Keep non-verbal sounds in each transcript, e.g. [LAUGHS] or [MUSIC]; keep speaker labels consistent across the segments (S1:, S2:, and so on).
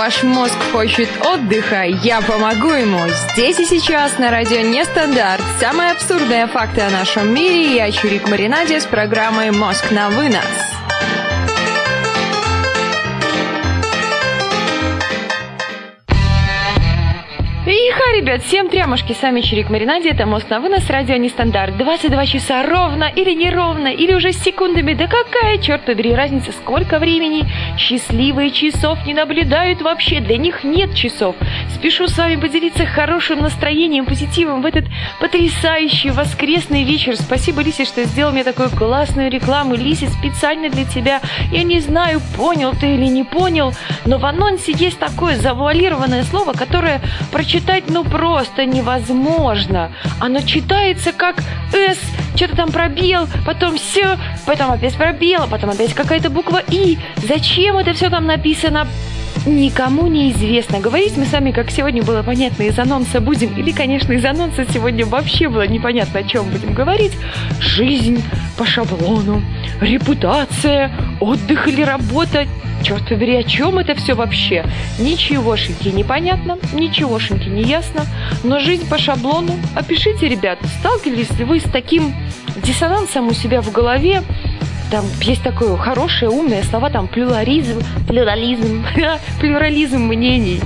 S1: Ваш мозг хочет отдыха, я помогу ему. Здесь и сейчас на радио Нестандарт. Самые абсурдные факты о нашем мире. Я Чурик Маринаде с программой «Мозг на вынос». Ребят, всем трямушки, сами Чирик Маринаде, это Мост на вынос, радио Нестандарт. 22 часа ровно или неровно, или уже с секундами, да какая, черт побери, разница, сколько времени? Счастливые часов не наблюдают вообще, для них нет часов. Спешу с вами поделиться хорошим настроением, позитивом в этот потрясающий воскресный вечер. Спасибо, Лисе, что сделал мне такую классную рекламу. Лисе, специально для тебя. Я не знаю, понял ты или не понял, но в анонсе есть такое завуалированное слово, которое прочитать читать ну просто невозможно. Оно читается как «С», что-то там пробел, потом «С», потом опять пробел, потом опять какая-то буква «И». Зачем это все там написано? Никому не известно. Говорить мы сами, как сегодня было понятно, из анонса будем, или, конечно, из анонса сегодня вообще было непонятно, о чем будем говорить. Жизнь по шаблону, репутация, отдых или работа, Черт побери, о чем это все вообще? Ничегошеньки непонятно, ничегошеньки не ясно, но жизнь по шаблону. Опишите, ребят, сталкивались ли вы с таким диссонансом у себя в голове, там есть такое хорошее, умное слова, там плюрализм, плюрализм, [LAUGHS] плюрализм мнений.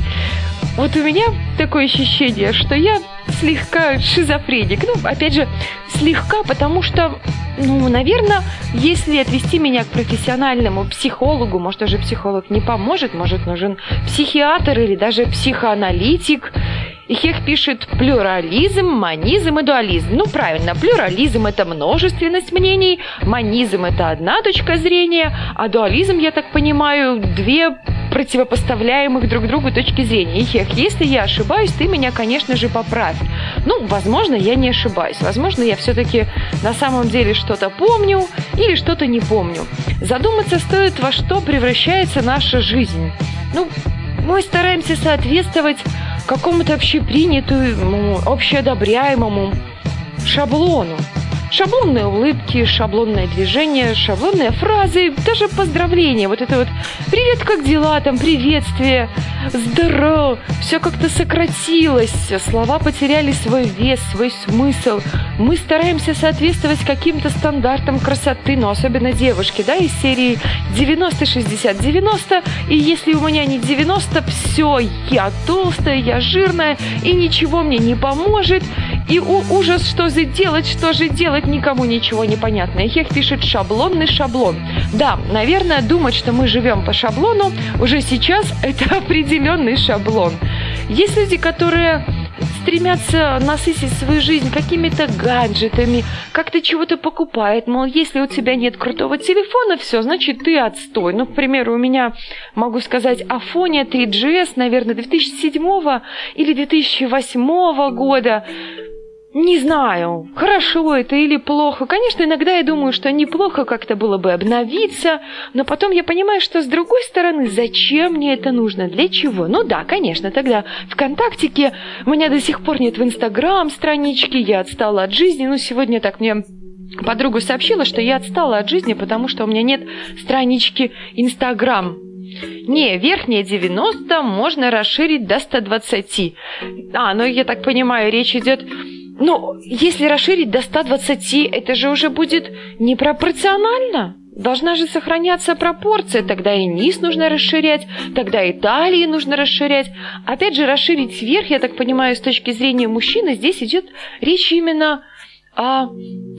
S1: Вот у меня такое ощущение, что я слегка шизофреник. Ну, опять же, слегка, потому что ну, наверное, если отвести меня к профессиональному психологу, может, даже психолог не поможет, может, нужен психиатр или даже психоаналитик. И Хех пишет плюрализм, манизм и дуализм. Ну, правильно, плюрализм – это множественность мнений, манизм – это одна точка зрения, а дуализм, я так понимаю, две противопоставляемых друг другу точки зрения. И Хех, если я ошибаюсь, ты меня, конечно же, поправь. Ну, возможно, я не ошибаюсь. Возможно, я все-таки на самом деле что-то помню или что-то не помню. Задуматься стоит, во что превращается наша жизнь. Ну, мы стараемся соответствовать какому-то общепринятому, общеодобряемому шаблону. Шаблонные улыбки, шаблонное движение, шаблонные фразы, даже поздравления. Вот это вот «Привет, как дела?» там «Приветствие», «Здорово», все как-то сократилось, слова потеряли свой вес, свой смысл. Мы стараемся соответствовать каким-то стандартам красоты, но особенно девушки, да, из серии 90-60-90, и если у меня не 90, все, я толстая, я жирная, и ничего мне не поможет, и у, ужас, что же делать, что же делать, никому ничего не понятно. И пишет шаблонный шаблон. Да, наверное, думать, что мы живем по шаблону, уже сейчас [LAUGHS] это определенный шаблон. Есть люди, которые стремятся насытить свою жизнь какими-то гаджетами, как-то чего-то покупает. Мол, если у тебя нет крутого телефона, все, значит, ты отстой. Ну, к примеру, у меня, могу сказать, Афония 3GS, наверное, 2007 или 2008 года. Не знаю, хорошо это или плохо. Конечно, иногда я думаю, что неплохо как-то было бы обновиться, но потом я понимаю, что с другой стороны, зачем мне это нужно, для чего? Ну да, конечно, тогда ВКонтактике у меня до сих пор нет в Инстаграм странички, я отстала от жизни. Ну, сегодня так мне подруга сообщила, что я отстала от жизни, потому что у меня нет странички Инстаграм. Не, верхние 90 можно расширить до 120. А, ну я так понимаю, речь идет ну, если расширить до 120, это же уже будет непропорционально. Должна же сохраняться пропорция, тогда и низ нужно расширять, тогда и талии нужно расширять. Опять же, расширить вверх, я так понимаю, с точки зрения мужчины, здесь идет речь именно о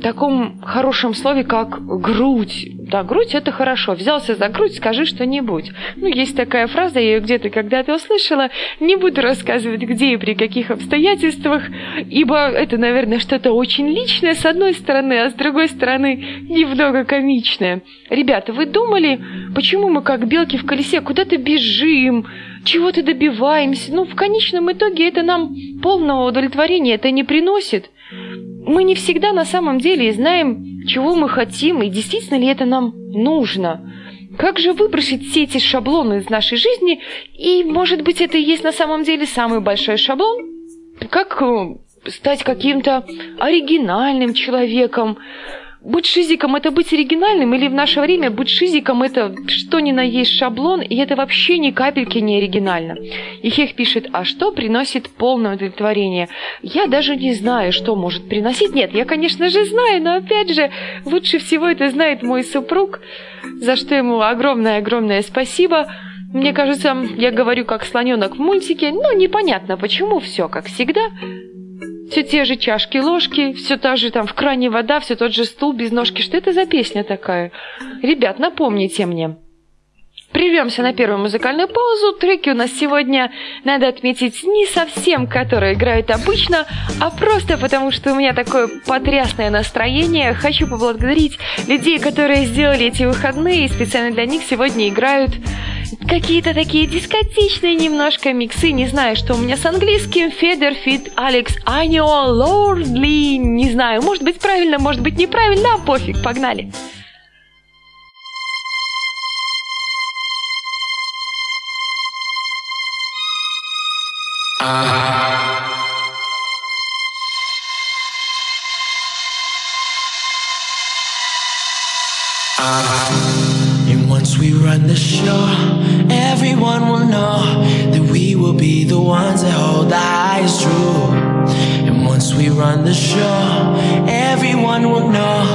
S1: таком хорошем слове, как грудь. Да, грудь это хорошо. Взялся за грудь, скажи что-нибудь. Ну, есть такая фраза, я ее где-то когда-то услышала. Не буду рассказывать, где и при каких обстоятельствах, ибо это, наверное, что-то очень личное с одной стороны, а с другой стороны немного комичное. Ребята, вы думали, почему мы как белки в колесе куда-то бежим, чего-то добиваемся? Ну, в конечном итоге это нам полного удовлетворения это не приносит мы не всегда на самом деле знаем, чего мы хотим и действительно ли это нам нужно. Как же выбросить все эти шаблоны из нашей жизни, и, может быть, это и есть на самом деле самый большой шаблон? Как э, стать каким-то оригинальным человеком, быть шизиком это быть оригинальным, или в наше время быть шизиком это что ни на есть шаблон, и это вообще ни капельки не оригинально. И Хех пишет, а что приносит полное удовлетворение? Я даже не знаю, что может приносить. Нет, я, конечно же, знаю, но опять же, лучше всего это знает мой супруг, за что ему огромное-огромное спасибо. Мне кажется, я говорю как слоненок в мультике, но непонятно, почему все как всегда. Все те же чашки, ложки, все та же там в кране вода, все тот же стул без ножки. Что это за песня такая? Ребят, напомните мне. Прервемся на первую музыкальную паузу. Треки у нас сегодня, надо отметить, не совсем, которые играют обычно, а просто потому, что у меня такое потрясное настроение. Хочу поблагодарить людей, которые сделали эти выходные, и специально для них сегодня играют какие-то такие дискотечные немножко миксы. Не знаю, что у меня с английским. Федер, Фит, Алекс, Анио, Лордли. Не знаю, может быть правильно, может быть неправильно, а пофиг, погнали.
S2: And once we run the show, everyone will know that we will be the ones that hold the highest truth. And once we run the show, everyone will know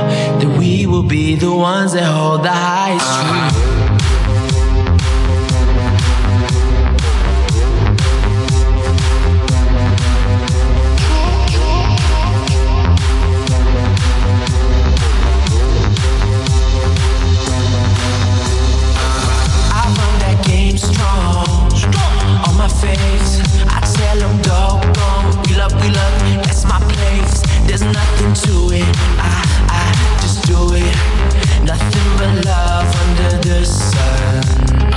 S2: that we will be the ones that hold the highest truth. There's nothing to it. I, I just do it. Nothing but love under the sun.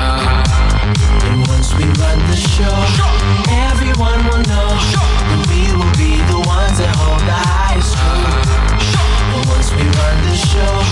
S2: And once we run the show, everyone will know we will be the ones that hold the highest once we run the show,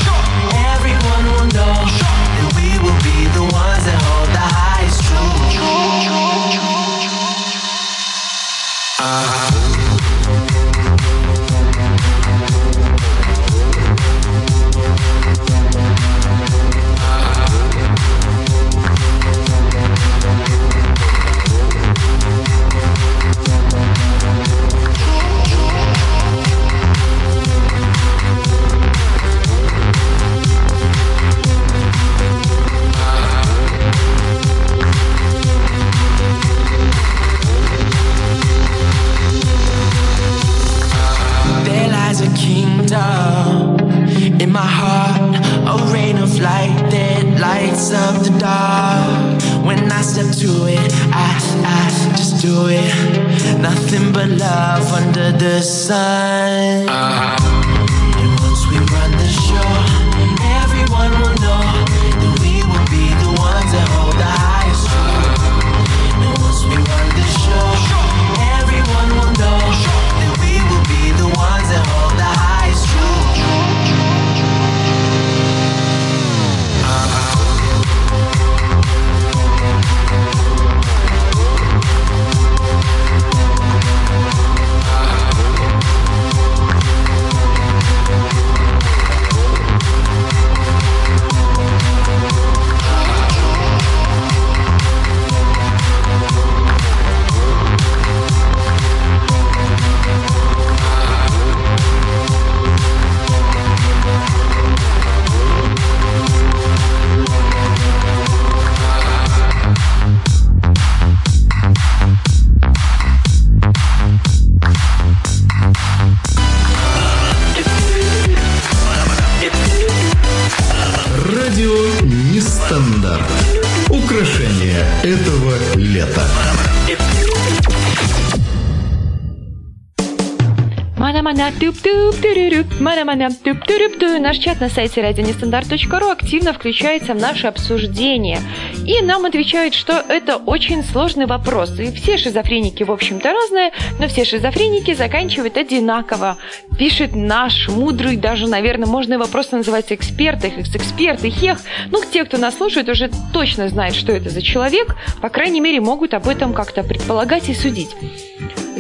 S1: Мана-мана туп туп мана-мана туп турюп ту Наш чат на сайте радионестандарт.ру активно включается в наше обсуждение. И нам отвечают, что это очень сложный вопрос. И все шизофреники, в общем-то, разные, но все шизофреники заканчивают одинаково. Пишет наш мудрый, даже, наверное, можно его просто называть эксперт, их эксперт, их ех. Ну, те, кто нас слушает, уже точно знают, что это за человек. По крайней мере, могут об этом как-то предполагать и судить.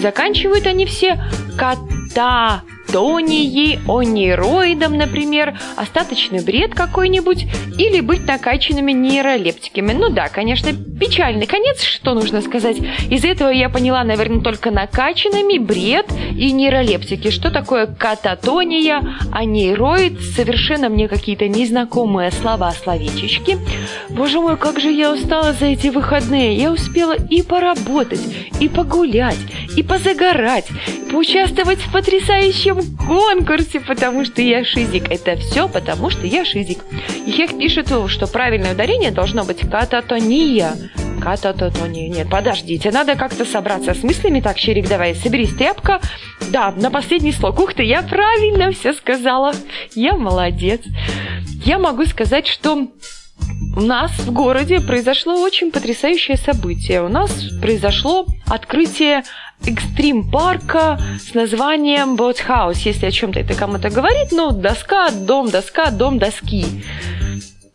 S1: Заканчивают они все кататонией, онейроидом, например, остаточный бред какой-нибудь, или быть накачанными нейролептиками. Ну да, конечно, печальный конец, что нужно сказать. Из этого я поняла, наверное, только накачанными, бред и нейролептики. Что такое кататония, анейроид, совершенно мне какие-то незнакомые слова, словечечки. Боже мой, как же я устала за эти выходные. Я успела и поработать, и погулять, и позагорать, поучаствовать в потрясающем конкурсе, потому что я шизик. Это все потому, что я шизик. Их пишет, что правильное ударение должно быть кататония. Кататония. Нет, подождите, надо как-то собраться с мыслями. Так, Щерик, давай, соберись, тряпка. Да, на последний слог. Ух ты, я правильно все сказала. Я молодец. Я могу сказать, что у нас в городе произошло очень потрясающее событие. У нас произошло открытие экстрим-парка с названием Boathouse, если о чем-то это кому-то говорит, ну, доска, дом, доска, дом, доски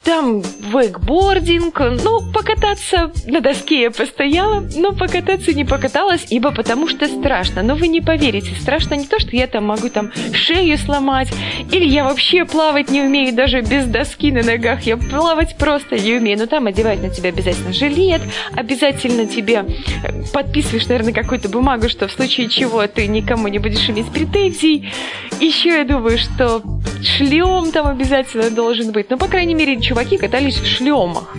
S1: там вейкбординг, ну, покататься на доске я постояла, но покататься не покаталась, ибо потому что страшно. Но вы не поверите, страшно не то, что я там могу там шею сломать, или я вообще плавать не умею даже без доски на ногах, я плавать просто не умею. Но там одевают на тебя обязательно жилет, обязательно тебе э, подписываешь, наверное, какую-то бумагу, что в случае чего ты никому не будешь иметь претензий. Еще я думаю, что шлем там обязательно должен быть. Ну, по крайней мере, чуваки катались в шлемах.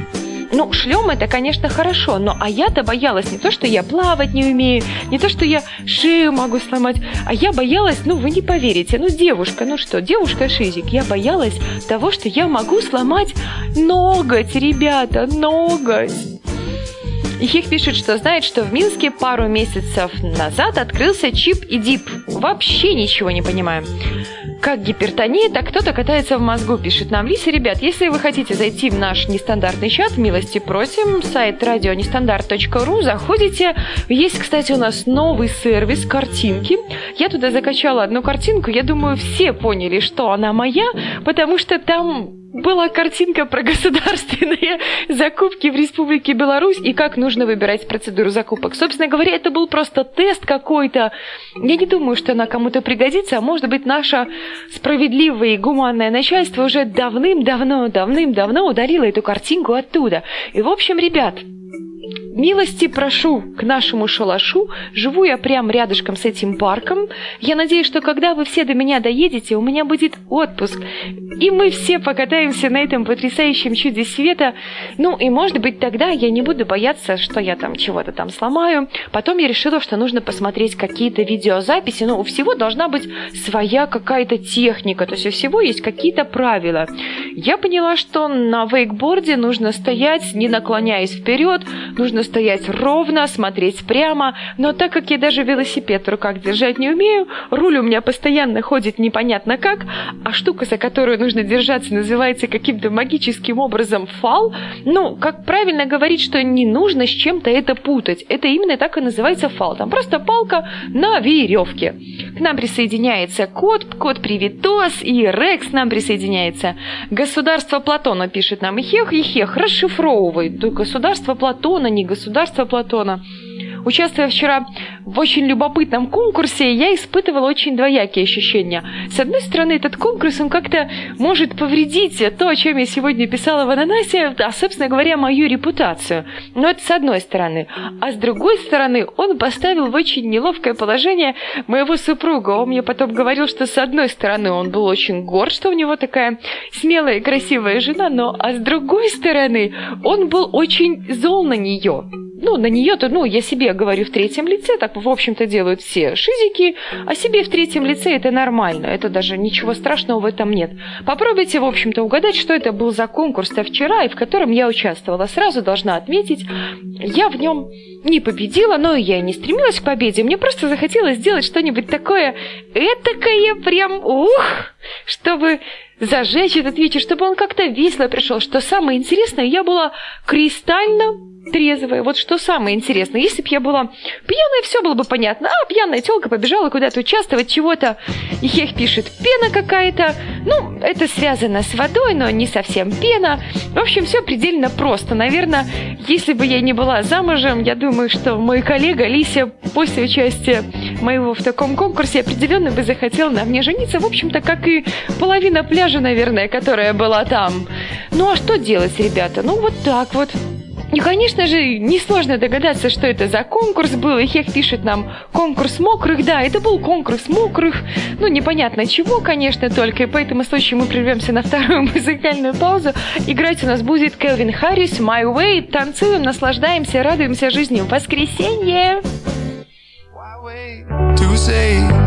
S1: Ну, шлем это, конечно, хорошо, но а я-то боялась не то, что я плавать не умею, не то, что я шею могу сломать, а я боялась, ну, вы не поверите, ну, девушка, ну что, девушка-шизик, я боялась того, что я могу сломать ноготь, ребята, ноготь. Их пишет, что знает, что в Минске пару месяцев назад открылся чип и дип. Вообще ничего не понимаем. Как гипертония, так кто-то катается в мозгу, пишет нам Лиса. Ребят, если вы хотите зайти в наш нестандартный чат, милости просим, сайт радионестандарт.ру, заходите. Есть, кстати, у нас новый сервис картинки. Я туда закачала одну картинку, я думаю, все поняли, что она моя, потому что там была картинка про государственные [LAUGHS] закупки в Республике Беларусь и как нужно выбирать процедуру закупок. Собственно говоря, это был просто тест какой-то. Я не думаю, что она кому-то пригодится, а может быть, наше справедливое и гуманное начальство уже давным-давно, давным-давно удалило эту картинку оттуда. И, в общем, ребят, Милости прошу к нашему шалашу. Живу я прям рядышком с этим парком. Я надеюсь, что когда вы все до меня доедете, у меня будет отпуск. И мы все покатаемся на этом потрясающем чуде света. Ну, и может быть тогда я не буду бояться, что я там чего-то там сломаю. Потом я решила, что нужно посмотреть какие-то видеозаписи. Но у всего должна быть своя какая-то техника. То есть у всего есть какие-то правила. Я поняла, что на вейкборде нужно стоять, не наклоняясь вперед, нужно стоять ровно, смотреть прямо, но так как я даже велосипед в руках держать не умею, руль у меня постоянно ходит непонятно как, а штука, за которую нужно держаться, называется каким-то магическим образом фал, ну, как правильно говорить, что не нужно с чем-то это путать. Это именно так и называется фал. Там просто палка на веревке. К нам присоединяется кот, кот Привитос и Рекс нам присоединяется. Государство Платона пишет нам Ихех, Ихех, расшифровывает. Государство Платона, не государство государства Платона. Участвуя вчера в очень любопытном конкурсе, я испытывала очень двоякие ощущения. С одной стороны, этот конкурс, он как-то может повредить то, о чем я сегодня писала в «Ананасе», а, собственно говоря, мою репутацию. Но это с одной стороны. А с другой стороны, он поставил в очень неловкое положение моего супруга. Он мне потом говорил, что с одной стороны он был очень горд, что у него такая смелая и красивая жена, но а с другой стороны он был очень зол на нее ну, на нее-то, ну, я себе говорю в третьем лице, так, в общем-то, делают все шизики, а себе в третьем лице это нормально, это даже ничего страшного в этом нет. Попробуйте, в общем-то, угадать, что это был за конкурс-то вчера, и в котором я участвовала. Сразу должна отметить, я в нем не победила, но я не стремилась к победе, мне просто захотелось сделать что-нибудь такое этакое прям, ух, чтобы зажечь этот вечер, чтобы он как-то весело пришел. Что самое интересное, я была кристально трезвая. Вот что самое интересное, если бы я была пьяная, все было бы понятно. А, пьяная телка побежала куда-то участвовать, чего-то. И Хех пишет, пена какая-то. Ну, это связано с водой, но не совсем пена. В общем, все предельно просто. Наверное, если бы я не была замужем, я думаю, что мой коллега Лися после участия моего в таком конкурсе, определенно бы захотел на мне жениться, в общем-то, как и половина пляжа, наверное, которая была там. Ну а что делать, ребята? Ну вот так вот. И, конечно же, несложно догадаться, что это за конкурс был. И Хех пишет нам «Конкурс мокрых». Да, это был конкурс мокрых. Ну, непонятно чего, конечно, только. И по этому случаю мы прервемся на вторую [LAUGHS] музыкальную паузу. Играть у нас будет Келвин Харрис «My Way». Танцуем, наслаждаемся, радуемся жизни. В воскресенье! To say,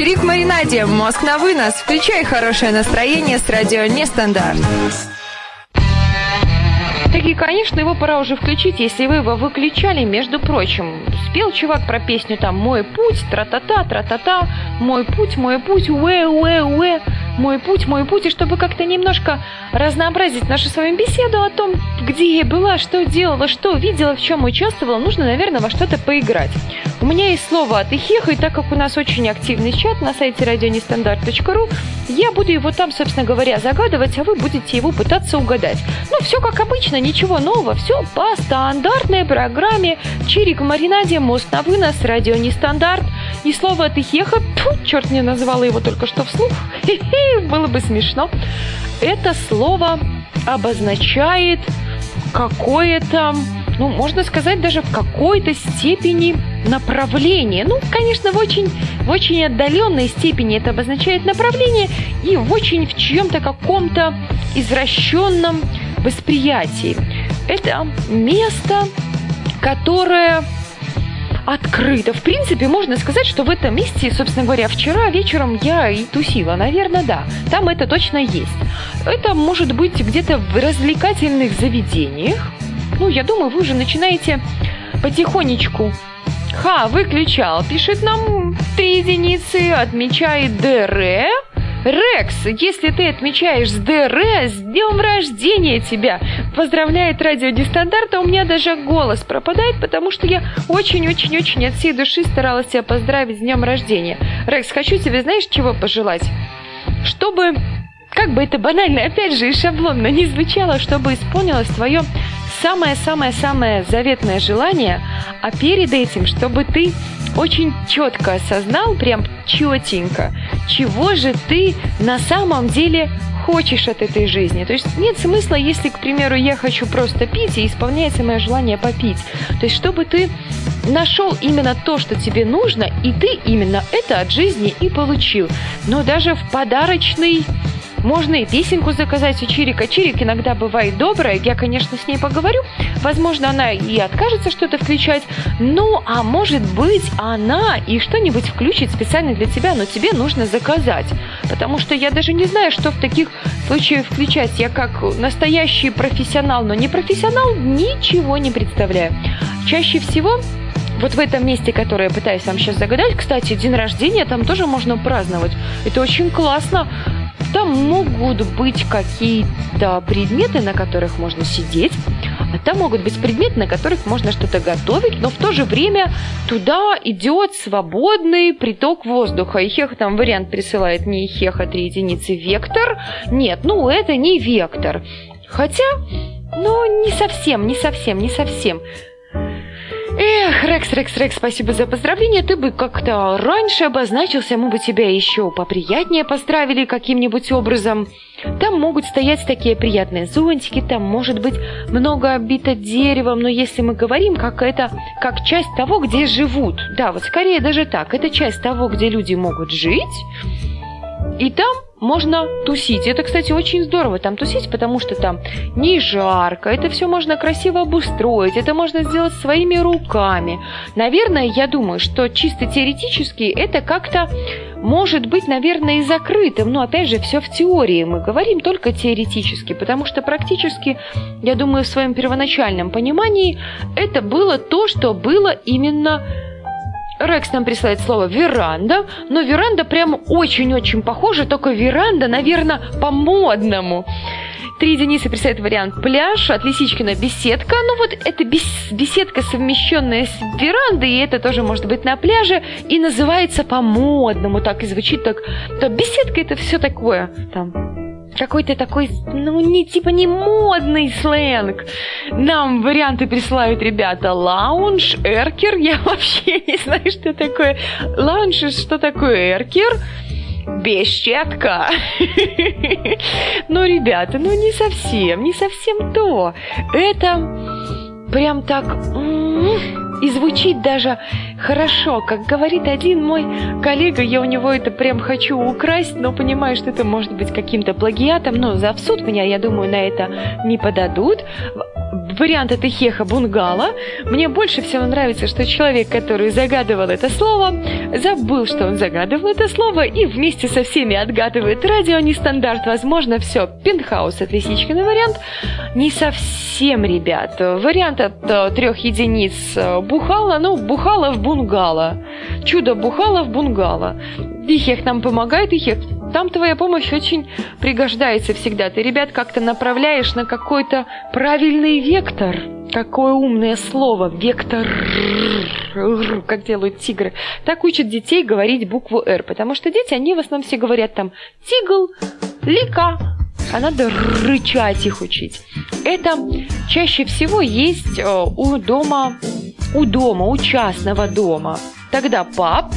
S1: Чирик маринаде, мозг на вынос. Включай хорошее настроение с радио Нестандарт. И, конечно, его пора уже включить, если вы его выключали, между прочим. Спел чувак про песню там «Мой путь», тра-та-та, тра-та-та, «Мой путь, мой путь, уэ-уэ-уэ» мой путь, мой путь, и чтобы как-то немножко разнообразить нашу с вами беседу о том, где я была, что делала, что видела, в чем участвовала, нужно, наверное, во что-то поиграть. У меня есть слово от Ихеха, и так как у нас очень активный чат на сайте радионестандарт.ру, я буду его там, собственно говоря, загадывать, а вы будете его пытаться угадать. Ну, все как обычно, ничего нового, все по стандартной программе. Чирик маринаде, мост на вынос, радио нестандарт. И слово «тыхеха», тьфу, черт не назвала его только что вслух, было бы смешно. Это слово обозначает какое-то, ну, можно сказать, даже в какой-то степени направление. Ну, конечно, в очень, в очень отдаленной степени это обозначает направление и в очень в чьем-то каком-то извращенном восприятии. Это место, которое открыто. В принципе, можно сказать, что в этом месте, собственно говоря, вчера вечером я и тусила. Наверное, да. Там это точно есть. Это может быть где-то в развлекательных заведениях. Ну, я думаю, вы уже начинаете потихонечку Ха, выключал. Пишет нам три единицы, отмечает ДР. Рекс, если ты отмечаешь с ДР, с днем рождения тебя! Поздравляет радио Нестандарта, у меня даже голос пропадает, потому что я очень-очень-очень от всей души старалась тебя поздравить с днем рождения. Рекс, хочу тебе, знаешь, чего пожелать? Чтобы, как бы это банально, опять же, и шаблонно не звучало, чтобы исполнилось твое самое-самое-самое заветное желание, а перед этим, чтобы ты очень четко осознал, прям четенько, чего же ты на самом деле хочешь от этой жизни. То есть нет смысла, если, к примеру, я хочу просто пить, и исполняется мое желание попить. То есть чтобы ты нашел именно то, что тебе нужно, и ты именно это от жизни и получил. Но даже в подарочный можно и песенку заказать у Чирика. Чирик иногда бывает добрая, я, конечно, с ней поговорю. Возможно, она и откажется что-то включать. Ну, а может быть, она и что-нибудь включит специально для тебя, но тебе нужно заказать. Потому что я даже не знаю, что в таких случаях включать. Я как настоящий профессионал, но не профессионал, ничего не представляю. Чаще всего вот в этом месте, которое я пытаюсь вам сейчас загадать, кстати, день рождения там тоже можно праздновать. Это очень классно. Там могут быть какие-то предметы, на которых можно сидеть, а там могут быть предметы, на которых можно что-то готовить, но в то же время туда идет свободный приток воздуха. И Хеха там вариант присылает не Хеха 3 единицы вектор. Нет, ну это не вектор. Хотя, ну не совсем, не совсем, не совсем. Эх, Рекс, Рекс, Рекс, спасибо за поздравление. Ты бы как-то раньше обозначился, мы бы тебя еще поприятнее поздравили каким-нибудь образом. Там могут стоять такие приятные зонтики, там может быть много обито деревом, но если мы говорим, как это, как часть того, где живут, да, вот скорее даже так, это часть того, где люди могут жить, и там можно тусить. Это, кстати, очень здорово там тусить, потому что там не жарко, это все можно красиво обустроить, это можно сделать своими руками. Наверное, я думаю, что чисто теоретически это как-то может быть, наверное, и закрытым, но опять же, все в теории. Мы говорим только теоретически, потому что практически, я думаю, в своем первоначальном понимании это было то, что было именно Рекс нам присылает слово веранда, но веранда прям очень-очень похоже, только веранда, наверное, по-модному. Три единицы присылает вариант пляж, от Лисичкина беседка. Ну вот это беседка, совмещенная с верандой, и это тоже может быть на пляже, и называется по-модному, так и звучит так. То беседка это все такое, там, какой-то такой, ну, не типа не модный сленг. Нам варианты присылают ребята. Лаунж, эркер. Я [LAUGHS] вообще не знаю, что такое. Лаунж, что такое эркер? Беседка. [LAUGHS] Ну, ребята, ну не совсем, не совсем то. Это прям так и звучит даже хорошо. Как говорит один мой коллега, я у него это прям хочу украсть, но понимаю, что это может быть каким-то плагиатом, но за в суд меня, я думаю, на это не подадут вариант это Хеха Бунгала. Мне больше всего нравится, что человек, который загадывал это слово, забыл, что он загадывал это слово, и вместе со всеми отгадывает радио нестандарт. Возможно, все. Пентхаус от Лисичкина вариант. Не совсем, ребят. Вариант от э, трех единиц э, Бухала, ну, Бухала в Бунгала. Чудо Бухала в Бунгала. Ихех нам помогает, Ихех там твоя помощь очень пригождается всегда. Ты ребят как-то направляешь на какой-то правильный вектор. Какое умное слово. Вектор. Как делают тигры. Так учат детей говорить букву «Р». Потому что дети, они в основном все говорят там «тигл», «лика», а надо рычать их учить. Это чаще всего есть э, у дома, у дома, у частного дома. Тогда пап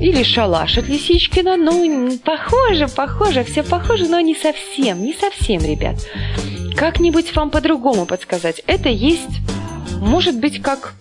S1: Или шалаш от Лисичкина. Ну, похоже, похоже, все похоже, но не совсем, не совсем, ребят. Как-нибудь вам по-другому подсказать. Это есть, может быть, как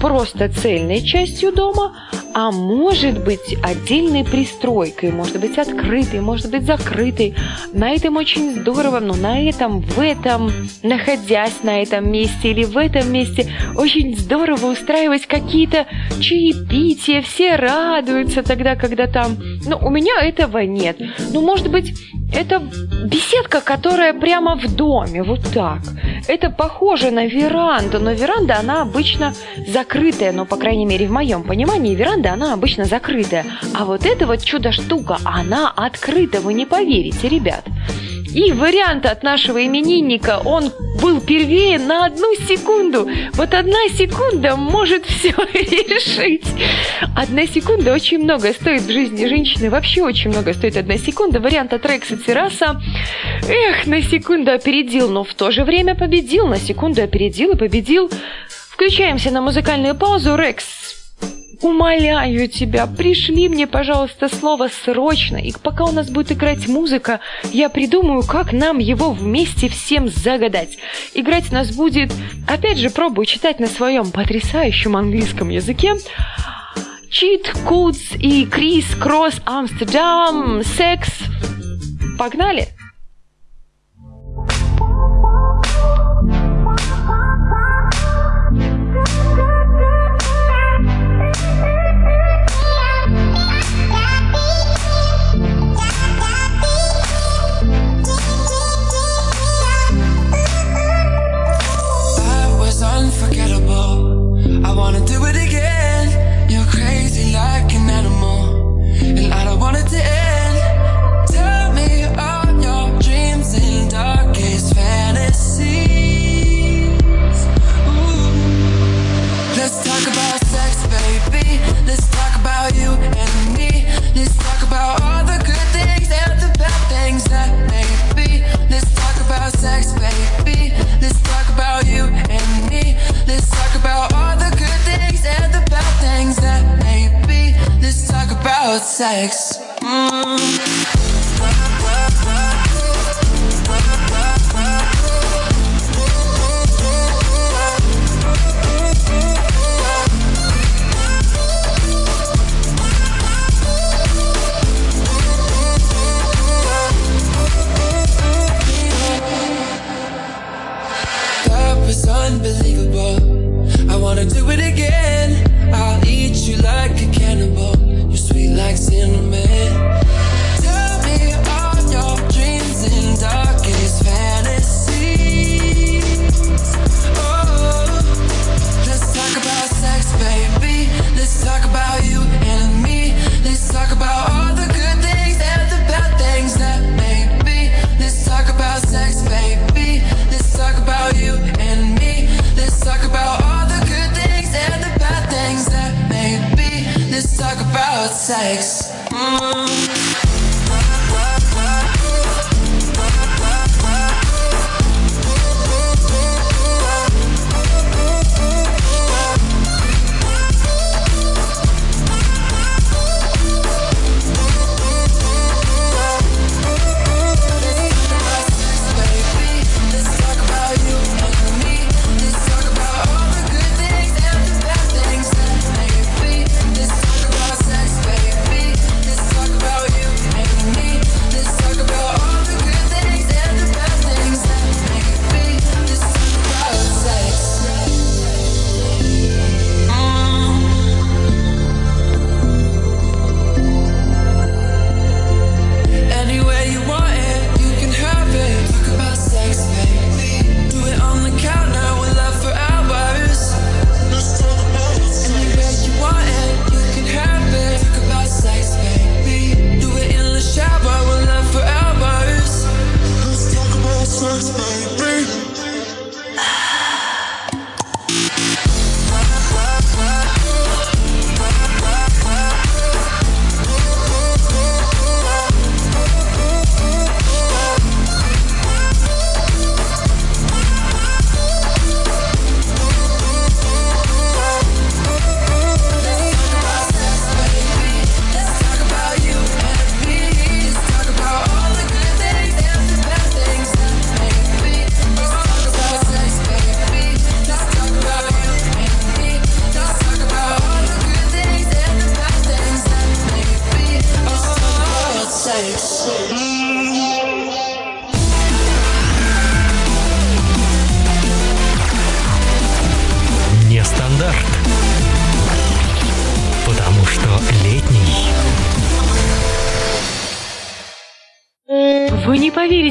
S1: просто цельной частью дома, а может быть отдельной пристройкой, может быть открытой, может быть закрытой. На этом очень здорово, но на этом, в этом, находясь на этом месте или в этом месте, очень здорово устраивать какие-то чаепития, все радуются тогда, когда там... Ну, у меня этого нет. Ну, может быть, это беседка, которая прямо в доме, вот так. Это похоже на веранду, но веранда, она обычно закрытая, но, по крайней мере, в моем понимании, веранда, она обычно закрытая. А вот эта вот чудо-штука, она открыта, вы не поверите, ребят. И вариант от нашего именинника, он был первее на одну секунду. Вот одна секунда может [LAUGHS] все решить. Одна секунда очень много стоит в жизни женщины. Вообще очень много стоит одна секунда. Вариант от Рекса Терраса. Эх, на секунду опередил, но в то же время победил. На секунду опередил и победил. Включаемся на музыкальную паузу. Рекс, Умоляю тебя, пришли мне, пожалуйста, слово срочно, и пока у нас будет играть музыка, я придумаю, как нам его вместе всем загадать. Играть у нас будет, опять же, пробую читать на своем потрясающем английском языке. Чит Кудс и Крис Кросс Амстердам, секс. Погнали! sex. Unbelievable. I wanna do it again. I'll eat you like a cannibal.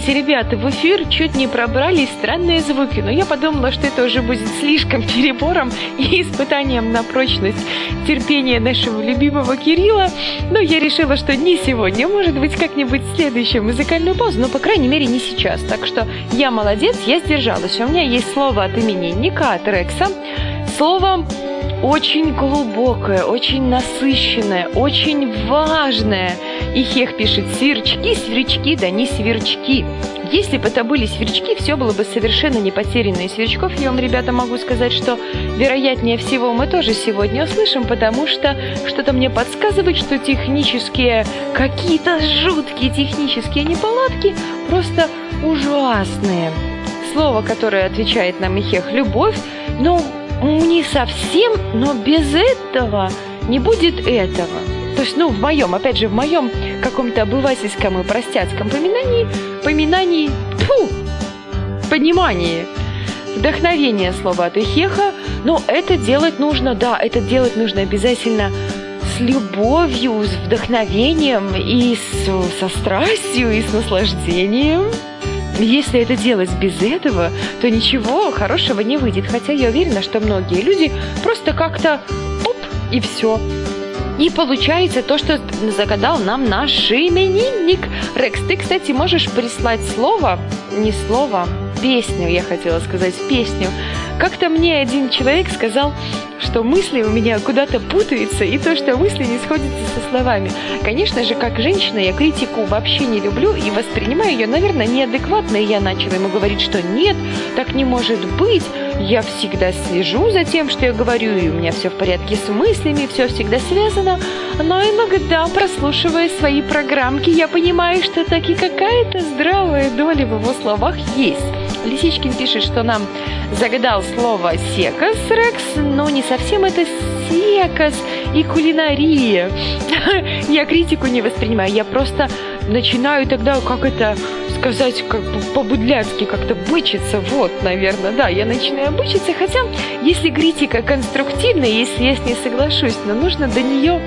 S1: Поверите, ребята, в эфир чуть не пробрались странные звуки, но я подумала, что это уже будет слишком [LAUGHS] перебором и испытанием на прочность терпения нашего любимого Кирилла. Но я решила, что не сегодня, может быть, как-нибудь следующую музыкальную паузу, но, по крайней мере, не сейчас. Так что я молодец, я сдержалась. У меня есть слово от именинника, от Рекса. Слово очень глубокое, очень насыщенное, очень важное. И Хех пишет «сверчки, сверчки, да не сверчки». Если бы это были сверчки, все было бы совершенно не потеряно. И сверчков я вам, ребята, могу сказать, что вероятнее всего мы тоже сегодня услышим, потому что что-то мне подсказывает, что технические, какие-то жуткие технические неполадки просто ужасные. Слово, которое отвечает нам Ихех «любовь», но не совсем, но без этого не будет этого. То есть, ну, в моем, опять же, в моем каком-то обывательском и простяцком поминании, поминании, тьфу, понимании, вдохновение слова от Эхеха, но это делать нужно, да, это делать нужно обязательно с любовью, с вдохновением и с, со страстью и с наслаждением. Если это делать без этого, то ничего хорошего не выйдет. Хотя я уверена, что многие люди просто как-то оп, и все. И получается то, что загадал нам наш именинник. Рекс, ты, кстати, можешь прислать слово, не слово, песню, я хотела сказать, песню. Как-то мне один человек сказал, что мысли у меня куда-то путаются, и то, что мысли не сходятся со словами. Конечно же, как женщина, я критику вообще не люблю и воспринимаю ее, наверное, неадекватно, и я начала ему говорить, что нет, так не может быть, я всегда слежу за тем, что я говорю, и у меня все в порядке с мыслями, все всегда связано, но иногда, прослушивая свои программки, я понимаю, что таки какая-то здравая доля в его словах есть. Лисичкин пишет, что нам загадал слово «секас», Рекс, но не совсем это «секас» и кулинария. [LAUGHS] Я критику не воспринимаю, я просто начинаю тогда, как это сказать, как по-будляцки как-то бычиться, вот, наверное, да, я начинаю бычиться, хотя, если критика конструктивная, если я с ней соглашусь, но нужно до нее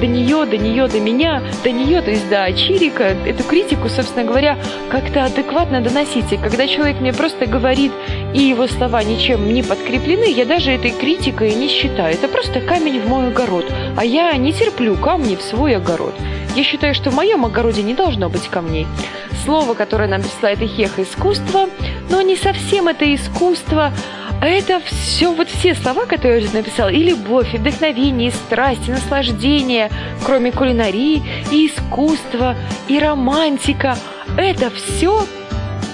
S1: до нее, до нее, до меня, до нее, то есть до Чирика, эту критику, собственно говоря, как-то адекватно доносить. И когда человек мне просто говорит, и его слова ничем не подкреплены, я даже этой критикой не считаю. Это просто камень в мой огород. А я не терплю камни в свой огород. Я считаю, что в моем огороде не должно быть камней. Слово, которое нам присылает Ихех, искусство, но не совсем это искусство, а это все, вот все слова, которые я уже написала, и любовь, и вдохновение, и страсть, и наслаждение, кроме кулинарии, и искусства, и романтика, это все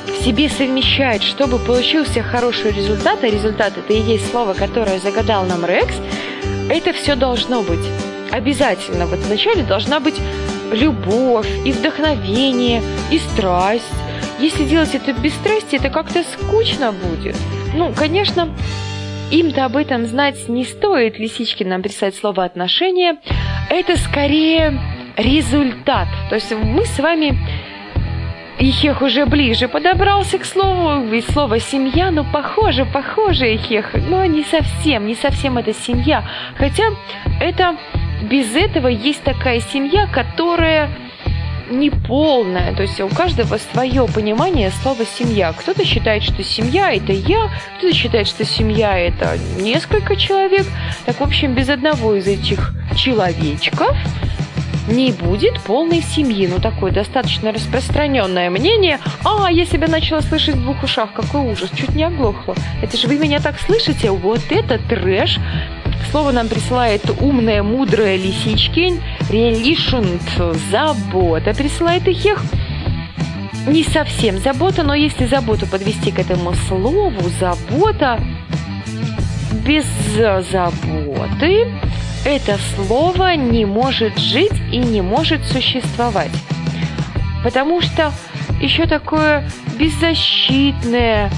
S1: в себе совмещает, чтобы получился хороший результат, а результат это и есть слово, которое загадал нам Рекс, это все должно быть. Обязательно. Вот вначале должна быть любовь, и вдохновение, и страсть. Если делать это без страсти, это как-то скучно будет. Ну, конечно, им-то об этом знать не стоит. Лисички нам прислать слово «отношения». Это скорее результат. То есть мы с вами Ихех уже ближе подобрался к слову, и слово «семья», ну, похоже, похоже, Ихех, но не совсем, не совсем это семья. Хотя это, без этого есть такая семья, которая неполная. То есть у каждого свое понимание слова «семья». Кто-то считает, что семья – это я, кто-то считает, что семья – это несколько человек. Так, в общем, без одного из этих человечков не будет полной семьи. Ну, такое достаточно распространенное мнение. А, я себя начала слышать в двух ушах. Какой ужас, чуть не оглохла. Это же вы меня так слышите? Вот это трэш. Слово нам присылает умная, мудрая лисичкин. Релишент, забота. Присылает их их не совсем забота, но если заботу подвести к этому слову, забота, без заботы это слово не может жить и не может существовать. Потому что еще такое беззащитное,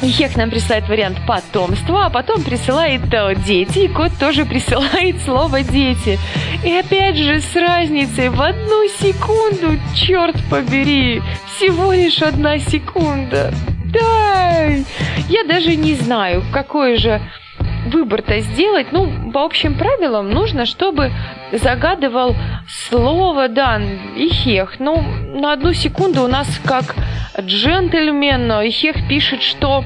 S1: Хек нам присылает вариант потомства, а потом присылает э, дети, и кот тоже [LAUGHS] присылает слово дети. И опять же с разницей в одну секунду, черт побери, всего лишь одна секунда. Да, я даже не знаю, какой же выбор-то сделать, ну, по общим правилам нужно, чтобы загадывал Слово, да, Ихех. Ну, на одну секунду у нас как джентльмен Ихех пишет, что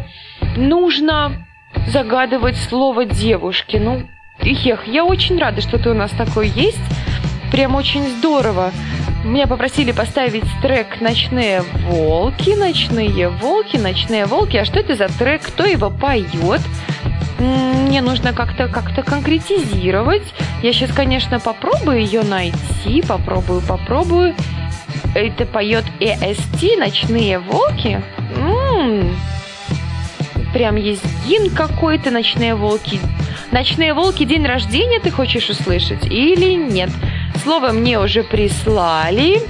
S1: нужно загадывать слово девушки. Ну, Ихех, я очень рада, что ты у нас такой есть. Прям очень здорово. Меня попросили поставить трек «Ночные волки», «Ночные волки», «Ночные волки». А что это за трек? Кто его поет? Мне нужно как-то как-то конкретизировать. Я сейчас, конечно, попробую ее найти. Попробую, попробую. Это поет EST «Ночные волки». М-м-м. Прям есть гимн какой-то «Ночные волки». «Ночные волки» день рождения ты хочешь услышать или нет? Слово мне уже прислали.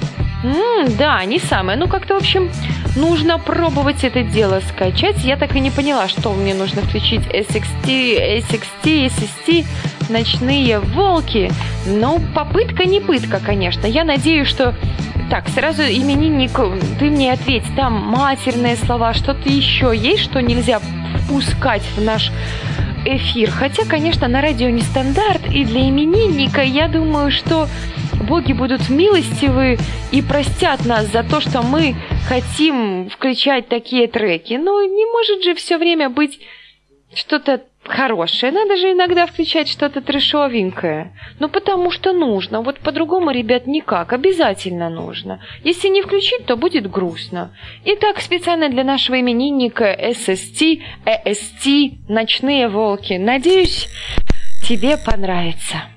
S1: М-м, да, они самые. Ну, как-то, в общем, нужно пробовать это дело скачать. Я так и не поняла, что мне нужно включить SXT, SXT, SST, ночные волки. Но попытка не пытка, конечно. Я надеюсь, что... Так, сразу именинник, ты мне ответь, там матерные слова, что-то еще есть, что нельзя впускать в наш эфир. Хотя, конечно, на радио не стандарт, и для именинника я думаю, что боги будут милостивы и простят нас за то, что мы хотим включать такие треки. Но не может же все время быть что-то хорошее. Надо же иногда включать что-то трешовенькое. Ну, потому что нужно. Вот по-другому, ребят, никак. Обязательно нужно. Если не включить, то будет грустно. Итак, специально для нашего именинника SST, EST, «Ночные волки». Надеюсь, тебе понравится.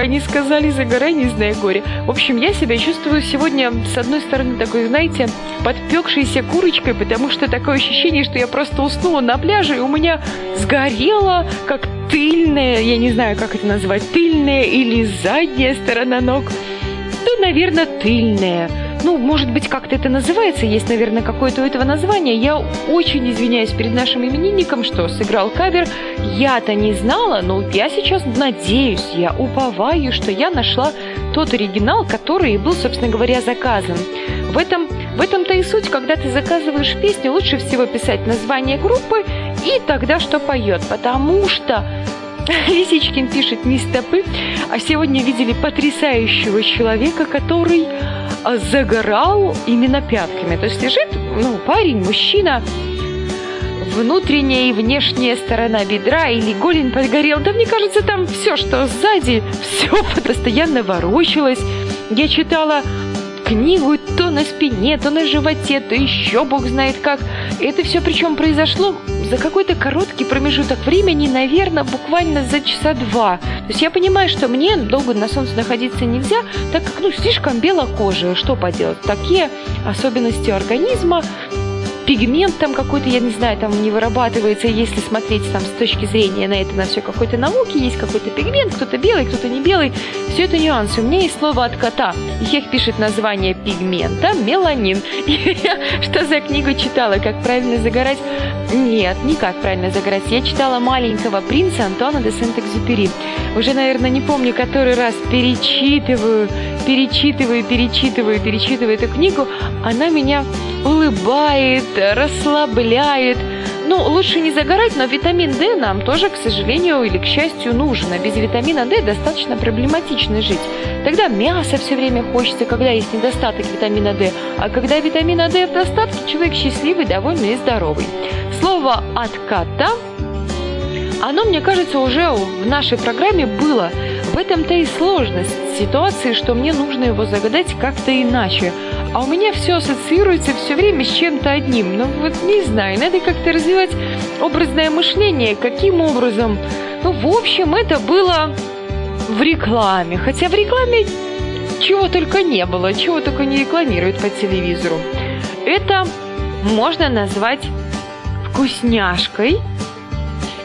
S1: Они сказали, загорай, не зная горя. В общем, я себя чувствую сегодня, с одной стороны, такой, знаете, подпекшейся курочкой, потому что такое ощущение, что я просто уснула на пляже, и у меня сгорела, как тыльная, я не знаю, как это назвать, тыльная или задняя сторона ног. Да, наверное, тыльная. Ну, может быть, как-то это называется, есть, наверное, какое-то у этого название. Я очень извиняюсь перед нашим именинником, что сыграл кавер. Я-то не знала, но я сейчас надеюсь, я уповаю, что я нашла тот оригинал, который был, собственно говоря, заказан. В этом, в этом-то и суть, когда ты заказываешь песню, лучше всего писать название группы и тогда что поет, потому что [LAUGHS] Лисичкин пишет не стопы, а сегодня видели потрясающего человека, который загорал именно пятками. То есть лежит, ну, парень, мужчина, внутренняя и внешняя сторона бедра или голень подгорел. Да мне кажется, там все, что сзади, [LAUGHS] все постоянно ворочалось. Я читала книгу то на спине, то на животе, то еще бог знает как. Это все причем произошло за какой-то короткий промежуток времени, наверное, буквально за часа два. То есть я понимаю, что мне долго на солнце находиться нельзя, так как, ну, слишком белокожая, что поделать. Такие особенности организма, пигмент там какой-то, я не знаю, там не вырабатывается, если смотреть там с точки зрения на это, на все какой-то науки, есть какой-то пигмент, кто-то белый, кто-то не белый, все это нюансы. У меня есть слово от кота. Ех пишет название пигмента меланин. [LAUGHS] Я что за книгу читала, как правильно загорать? Нет, не как правильно загорать. Я читала «Маленького принца» Антуана де Сент-Экзюпери. Уже, наверное, не помню, который раз перечитываю, перечитываю, перечитываю, перечитываю эту книгу. Она меня улыбает, расслабляет. Ну, лучше не загорать, но витамин D нам тоже, к сожалению или к счастью, нужен. А без витамина D достаточно проблематично жить. Тогда мясо все время хочется, когда есть недостаток витамина D. А когда витамина D в достатке, человек счастливый, довольный и здоровый. Слово «от кота» оно, мне кажется, уже в нашей программе было. В этом-то и сложность ситуации, что мне нужно его загадать как-то иначе. А у меня все ассоциируется все время с чем-то одним. Ну вот не знаю, надо как-то развивать образное мышление. Каким образом? Ну, в общем, это было в рекламе. Хотя в рекламе чего только не было, чего только не рекламируют по телевизору. Это можно назвать вкусняшкой,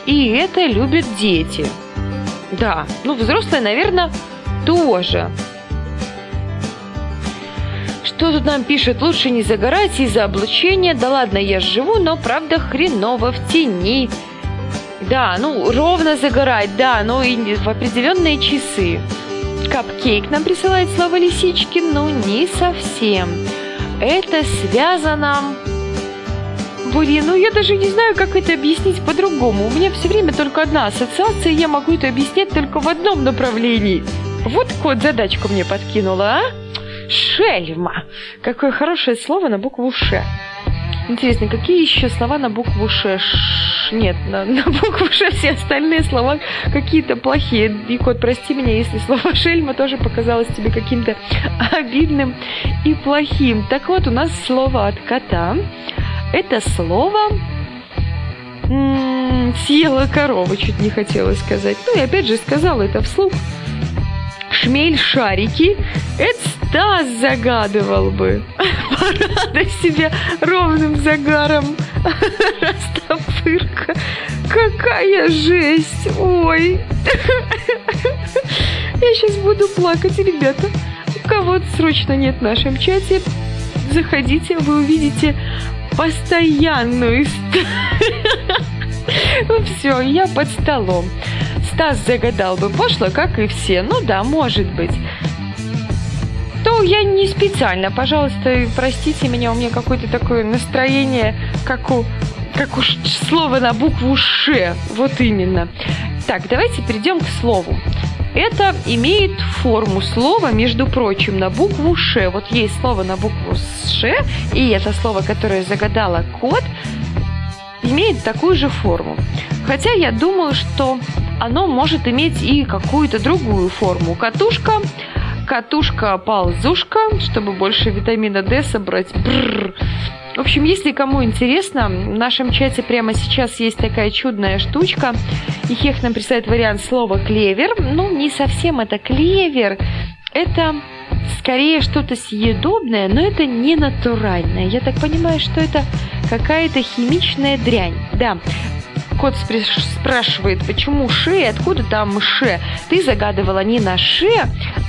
S1: и это любят дети. Да, ну взрослые, наверное, тоже. Что тут нам пишет? Лучше не загорать из-за облучения. Да ладно, я живу, но правда хреново в тени. Да, ну ровно загорать, да, но и в определенные часы. Капкейк нам присылает слово Лисичкин, ну не совсем. Это связано Блин, ну я даже не знаю, как это объяснить по-другому. У меня все время только одна ассоциация, и я могу это объяснять только в одном направлении. Вот кот задачку мне подкинула, а? Шельма. Какое хорошее слово на букву Ш. Интересно, какие еще слова на букву Ш? Ш... Нет, на, на букву Ш все остальные слова какие-то плохие. И кот, прости меня, если слово шельма тоже показалось тебе каким-то обидным и плохим. Так вот, у нас слово от кота. Это слово съела корова, чуть не хотела сказать. Ну и опять же сказала это вслух. Шмель шарики, это Стас загадывал бы. [LAUGHS] Порадуй себя ровным загаром. [LAUGHS] Растопырка. Какая жесть. Ой. [LAUGHS] Я сейчас буду плакать, ребята. У кого-то срочно нет в нашем чате. Заходите, вы увидите постоянную Ну [LAUGHS] все, я под столом. Стас загадал бы пошло, как и все. Ну да, может быть. То я не специально, пожалуйста, простите меня, у меня какое-то такое настроение, как у, как у слова на букву Ш. Вот именно. Так, давайте перейдем к слову. Это имеет форму слова, между прочим, на букву Ш. Вот есть слово на букву Ш, и это слово, которое загадала кот, имеет такую же форму. Хотя я думаю, что оно может иметь и какую-то другую форму. Катушка, катушка-ползушка, чтобы больше витамина D собрать. Бррр. В общем, если кому интересно, в нашем чате прямо сейчас есть такая чудная штучка. И Хех нам присылает вариант слова клевер. Ну, не совсем это клевер. Это скорее что-то съедобное, но это не натуральное. Я так понимаю, что это какая-то химичная дрянь. Да, Кот спрашивает, почему ше, откуда там ше? Ты загадывала не на ше,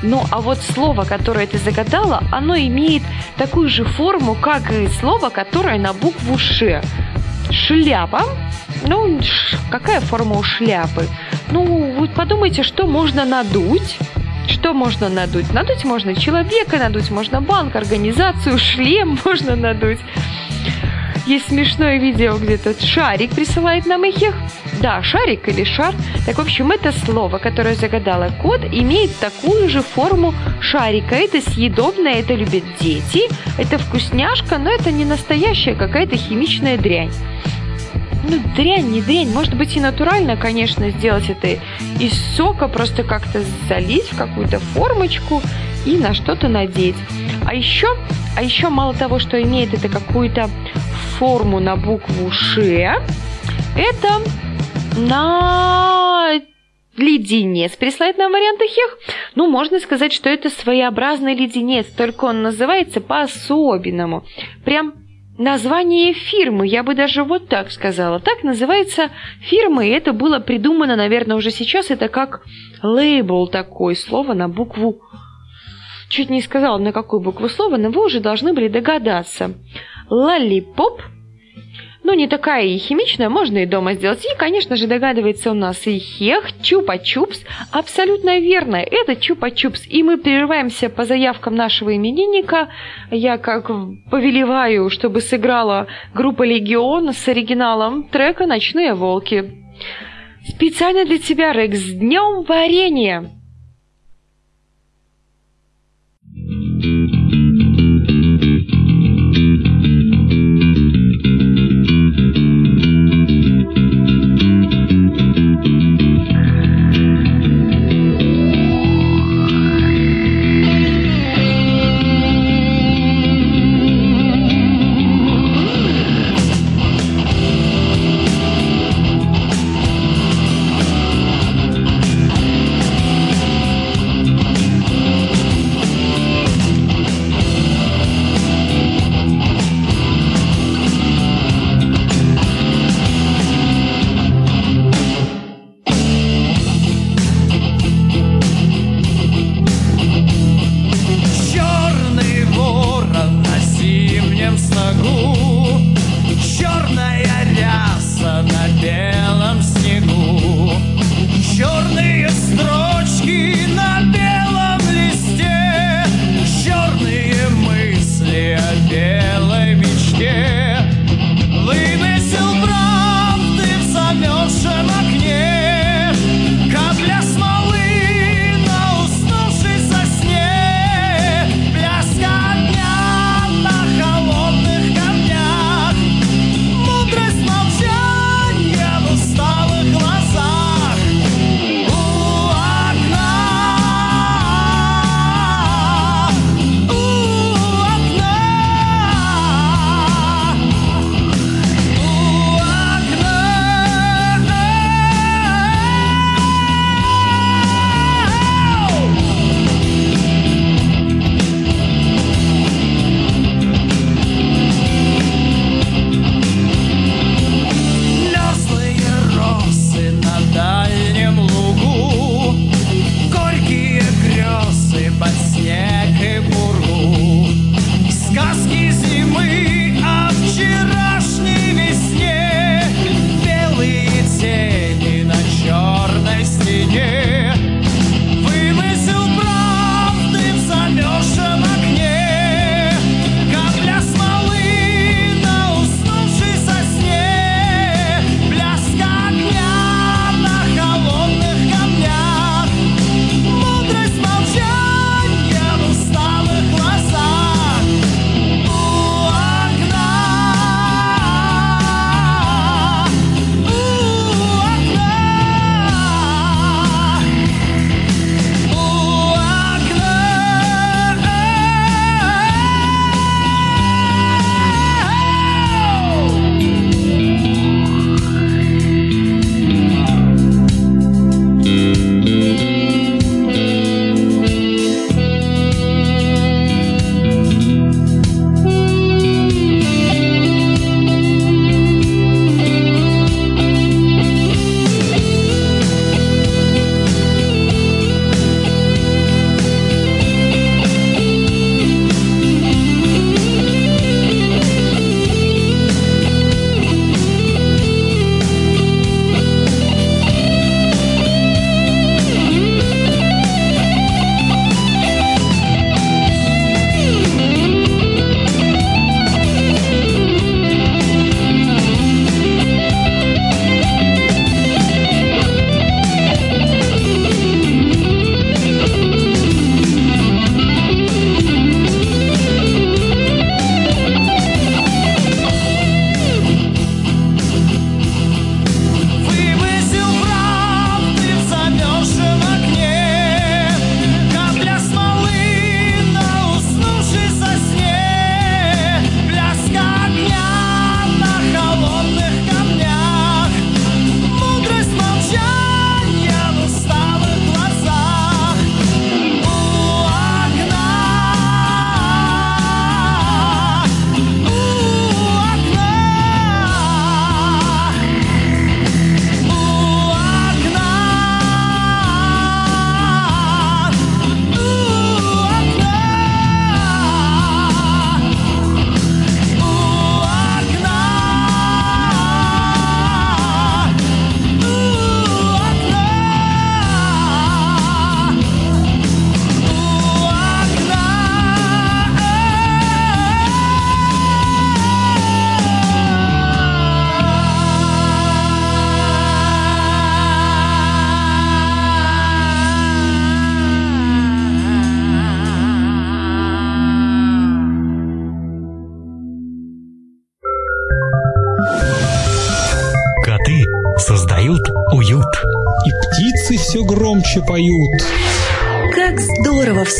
S1: ну а вот слово, которое ты загадала, оно имеет такую же форму, как и слово, которое на букву ше. Шляпа. Ну, какая форма у шляпы? Ну, вот подумайте, что можно надуть. Что можно надуть? Надуть можно человека, надуть можно банк, организацию, шлем [LAUGHS] можно надуть. Есть смешное видео, где тот шарик присылает нам их. Да, шарик или шар. Так, в общем, это слово, которое загадала кот, имеет такую же форму шарика. Это съедобное, это любят дети, это вкусняшка, но это не настоящая какая-то химичная дрянь. Ну, дрянь, не дрянь. Может быть и натурально, конечно, сделать это из сока, просто как-то залить в какую-то формочку и на что-то надеть. А еще, а еще мало того, что имеет это какую-то форму на букву Ш, это на леденец присылает нам вариант хех. Ну, можно сказать, что это своеобразный леденец, только он называется по-особенному. Прям название фирмы, я бы даже вот так сказала. Так называется фирма, и это было придумано, наверное, уже сейчас. Это как лейбл такой, слово на букву Чуть не сказала, на какую букву слова, но вы уже должны были догадаться. Лолипоп. Ну, не такая и химичная, можно и дома сделать. И, конечно же, догадывается у нас и хех, чупа-чупс. Абсолютно верно, это чупа-чупс. И мы прерываемся по заявкам нашего именинника. Я как повелеваю, чтобы сыграла группа «Легион» с оригиналом трека «Ночные волки». Специально для тебя, Рекс, с днем варенья!
S3: создают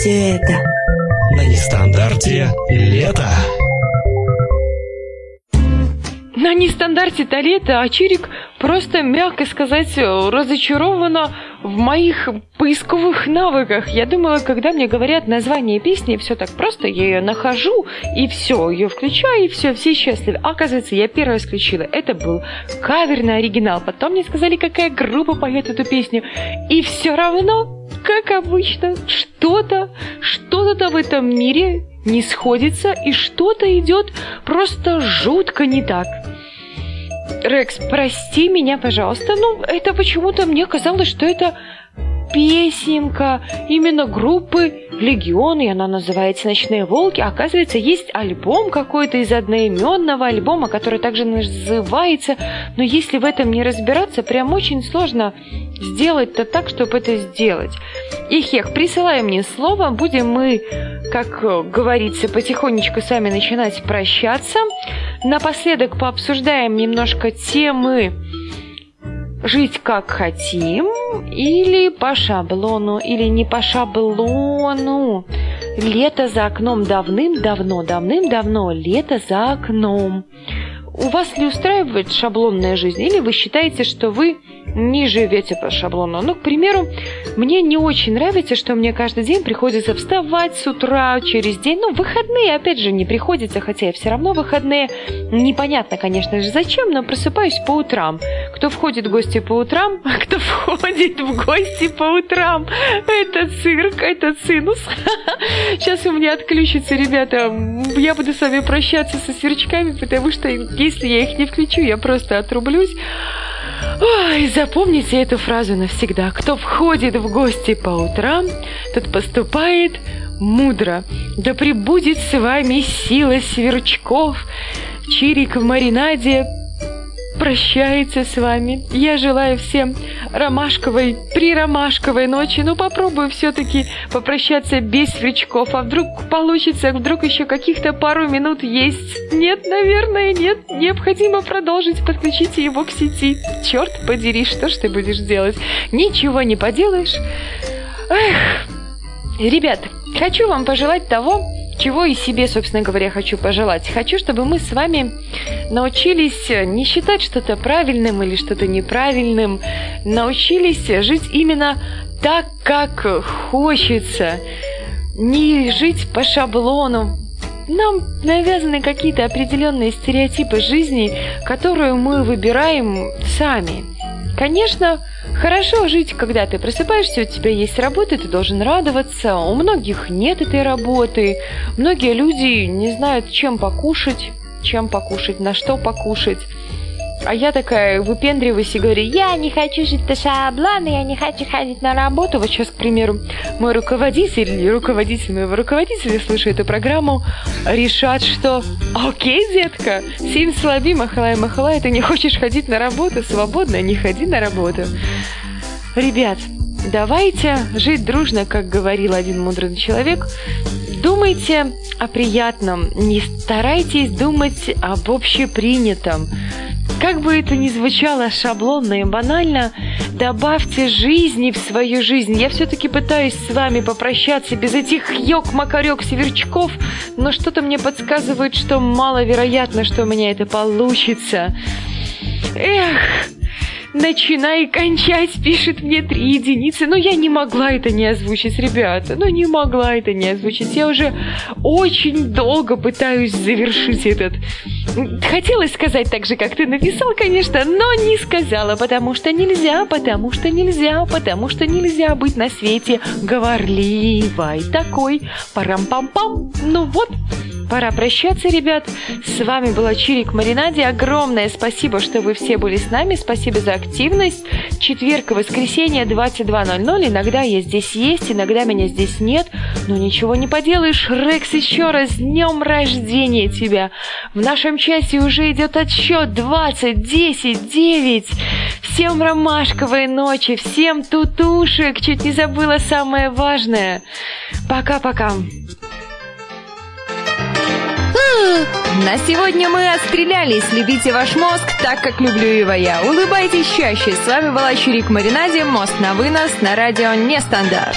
S4: все
S5: это!
S3: На нестандарте лето.
S1: На нестандарте-то лето, а Чирик просто, мягко сказать, разочарована в моих поисковых навыках. Я думала, когда мне говорят название песни, все так просто, я ее нахожу, и все, ее включаю, и все, все счастливы. А, оказывается, я первая включила. Это был кавер на оригинал. Потом мне сказали, какая группа поет эту песню. И все равно, как обычно, что-то, что-то в этом мире не сходится, и что-то идет просто жутко не так. Рекс, прости меня, пожалуйста. Ну, это почему-то мне казалось, что это песенка именно группы Легион, и она называется «Ночные волки». Оказывается, есть альбом какой-то из одноименного альбома, который также называется. Но если в этом не разбираться, прям очень сложно сделать-то так, чтобы это сделать. И Хех, присылай мне слово, будем мы, как говорится, потихонечку сами начинать прощаться. Напоследок пообсуждаем немножко темы жить как хотим, или по шаблону, или не по шаблону. Лето за окном давным-давно, давным-давно, лето за окном. У вас ли устраивает шаблонная жизнь, или вы считаете, что вы не живете по шаблону. Ну, к примеру, мне не очень нравится, что мне каждый день приходится вставать с утра через день. Ну, выходные, опять же, не приходится, хотя и все равно выходные. Непонятно, конечно же, зачем, но просыпаюсь по утрам. Кто входит в гости по утрам, [LAUGHS] а кто входит в гости по утрам. Это цирк, это цинус. [LAUGHS] Сейчас у меня отключится, ребята. Я буду с вами прощаться со сверчками, потому что если я их не включу, я просто отрублюсь. Ой, запомните эту фразу навсегда. Кто входит в гости по утрам, тот поступает мудро. Да пребудет с вами сила сверчков. Чирик в маринаде прощается с вами. Я желаю всем ромашковой, приромашковой ночи. Ну, попробую все-таки попрощаться без свечков. А вдруг получится, вдруг еще каких-то пару минут есть? Нет, наверное, нет. Необходимо продолжить. Подключите его к сети. Черт подери, что ж ты будешь делать? Ничего не поделаешь. Эх, ребят, хочу вам пожелать того, чего и себе, собственно говоря, хочу пожелать. Хочу, чтобы мы с вами научились не считать что-то правильным или что-то неправильным, научились жить именно так, как хочется, не жить по шаблону. Нам навязаны какие-то определенные стереотипы жизни, которую мы выбираем сами. Конечно, хорошо жить, когда ты просыпаешься, у тебя есть работа, ты должен радоваться. У многих нет этой работы. Многие люди не знают, чем покушать, чем покушать, на что покушать. А я такая выпендриваюсь и говорю, я не хочу жить по шаблону, я не хочу ходить на работу. Вот сейчас, к примеру, мой руководитель или руководитель моего руководителя, слыша эту программу, решат, что окей, детка, сим слаби, махалай, махалай, ты не хочешь ходить на работу, свободно, не ходи на работу. Ребят, давайте жить дружно, как говорил один мудрый человек. Думайте о приятном, не старайтесь думать об общепринятом. Как бы это ни звучало шаблонно и банально, добавьте жизни в свою жизнь. Я все-таки пытаюсь с вами попрощаться без этих йог-макарек северчков, но что-то мне подсказывает, что маловероятно, что у меня это получится. Эх, начинай и кончать, пишет мне три единицы. Но я не могла это не озвучить, ребята. Ну, не могла это не озвучить. Я уже очень долго пытаюсь завершить этот... Хотелось сказать так же, как ты написал, конечно, но не сказала, потому что нельзя, потому что нельзя, потому что нельзя быть на свете говорливой такой. Парам-пам-пам. Ну вот, Пора прощаться, ребят. С вами была Чирик Маринаде. Огромное спасибо, что вы все были с нами. Спасибо за активность. Четверг и воскресенье 22.00. Иногда я здесь есть, иногда меня здесь нет. Но ничего не поделаешь. Рекс, еще раз днем рождения тебя. В нашем часе уже идет отсчет 20, 10, 9. Всем ромашковой ночи, всем тутушек. Чуть не забыла самое важное. Пока-пока. На сегодня мы отстрелялись. Любите ваш мозг так, как люблю его я. Улыбайтесь чаще. С вами была Чурик Маринаде. Мост на вынос на радио Нестандарт.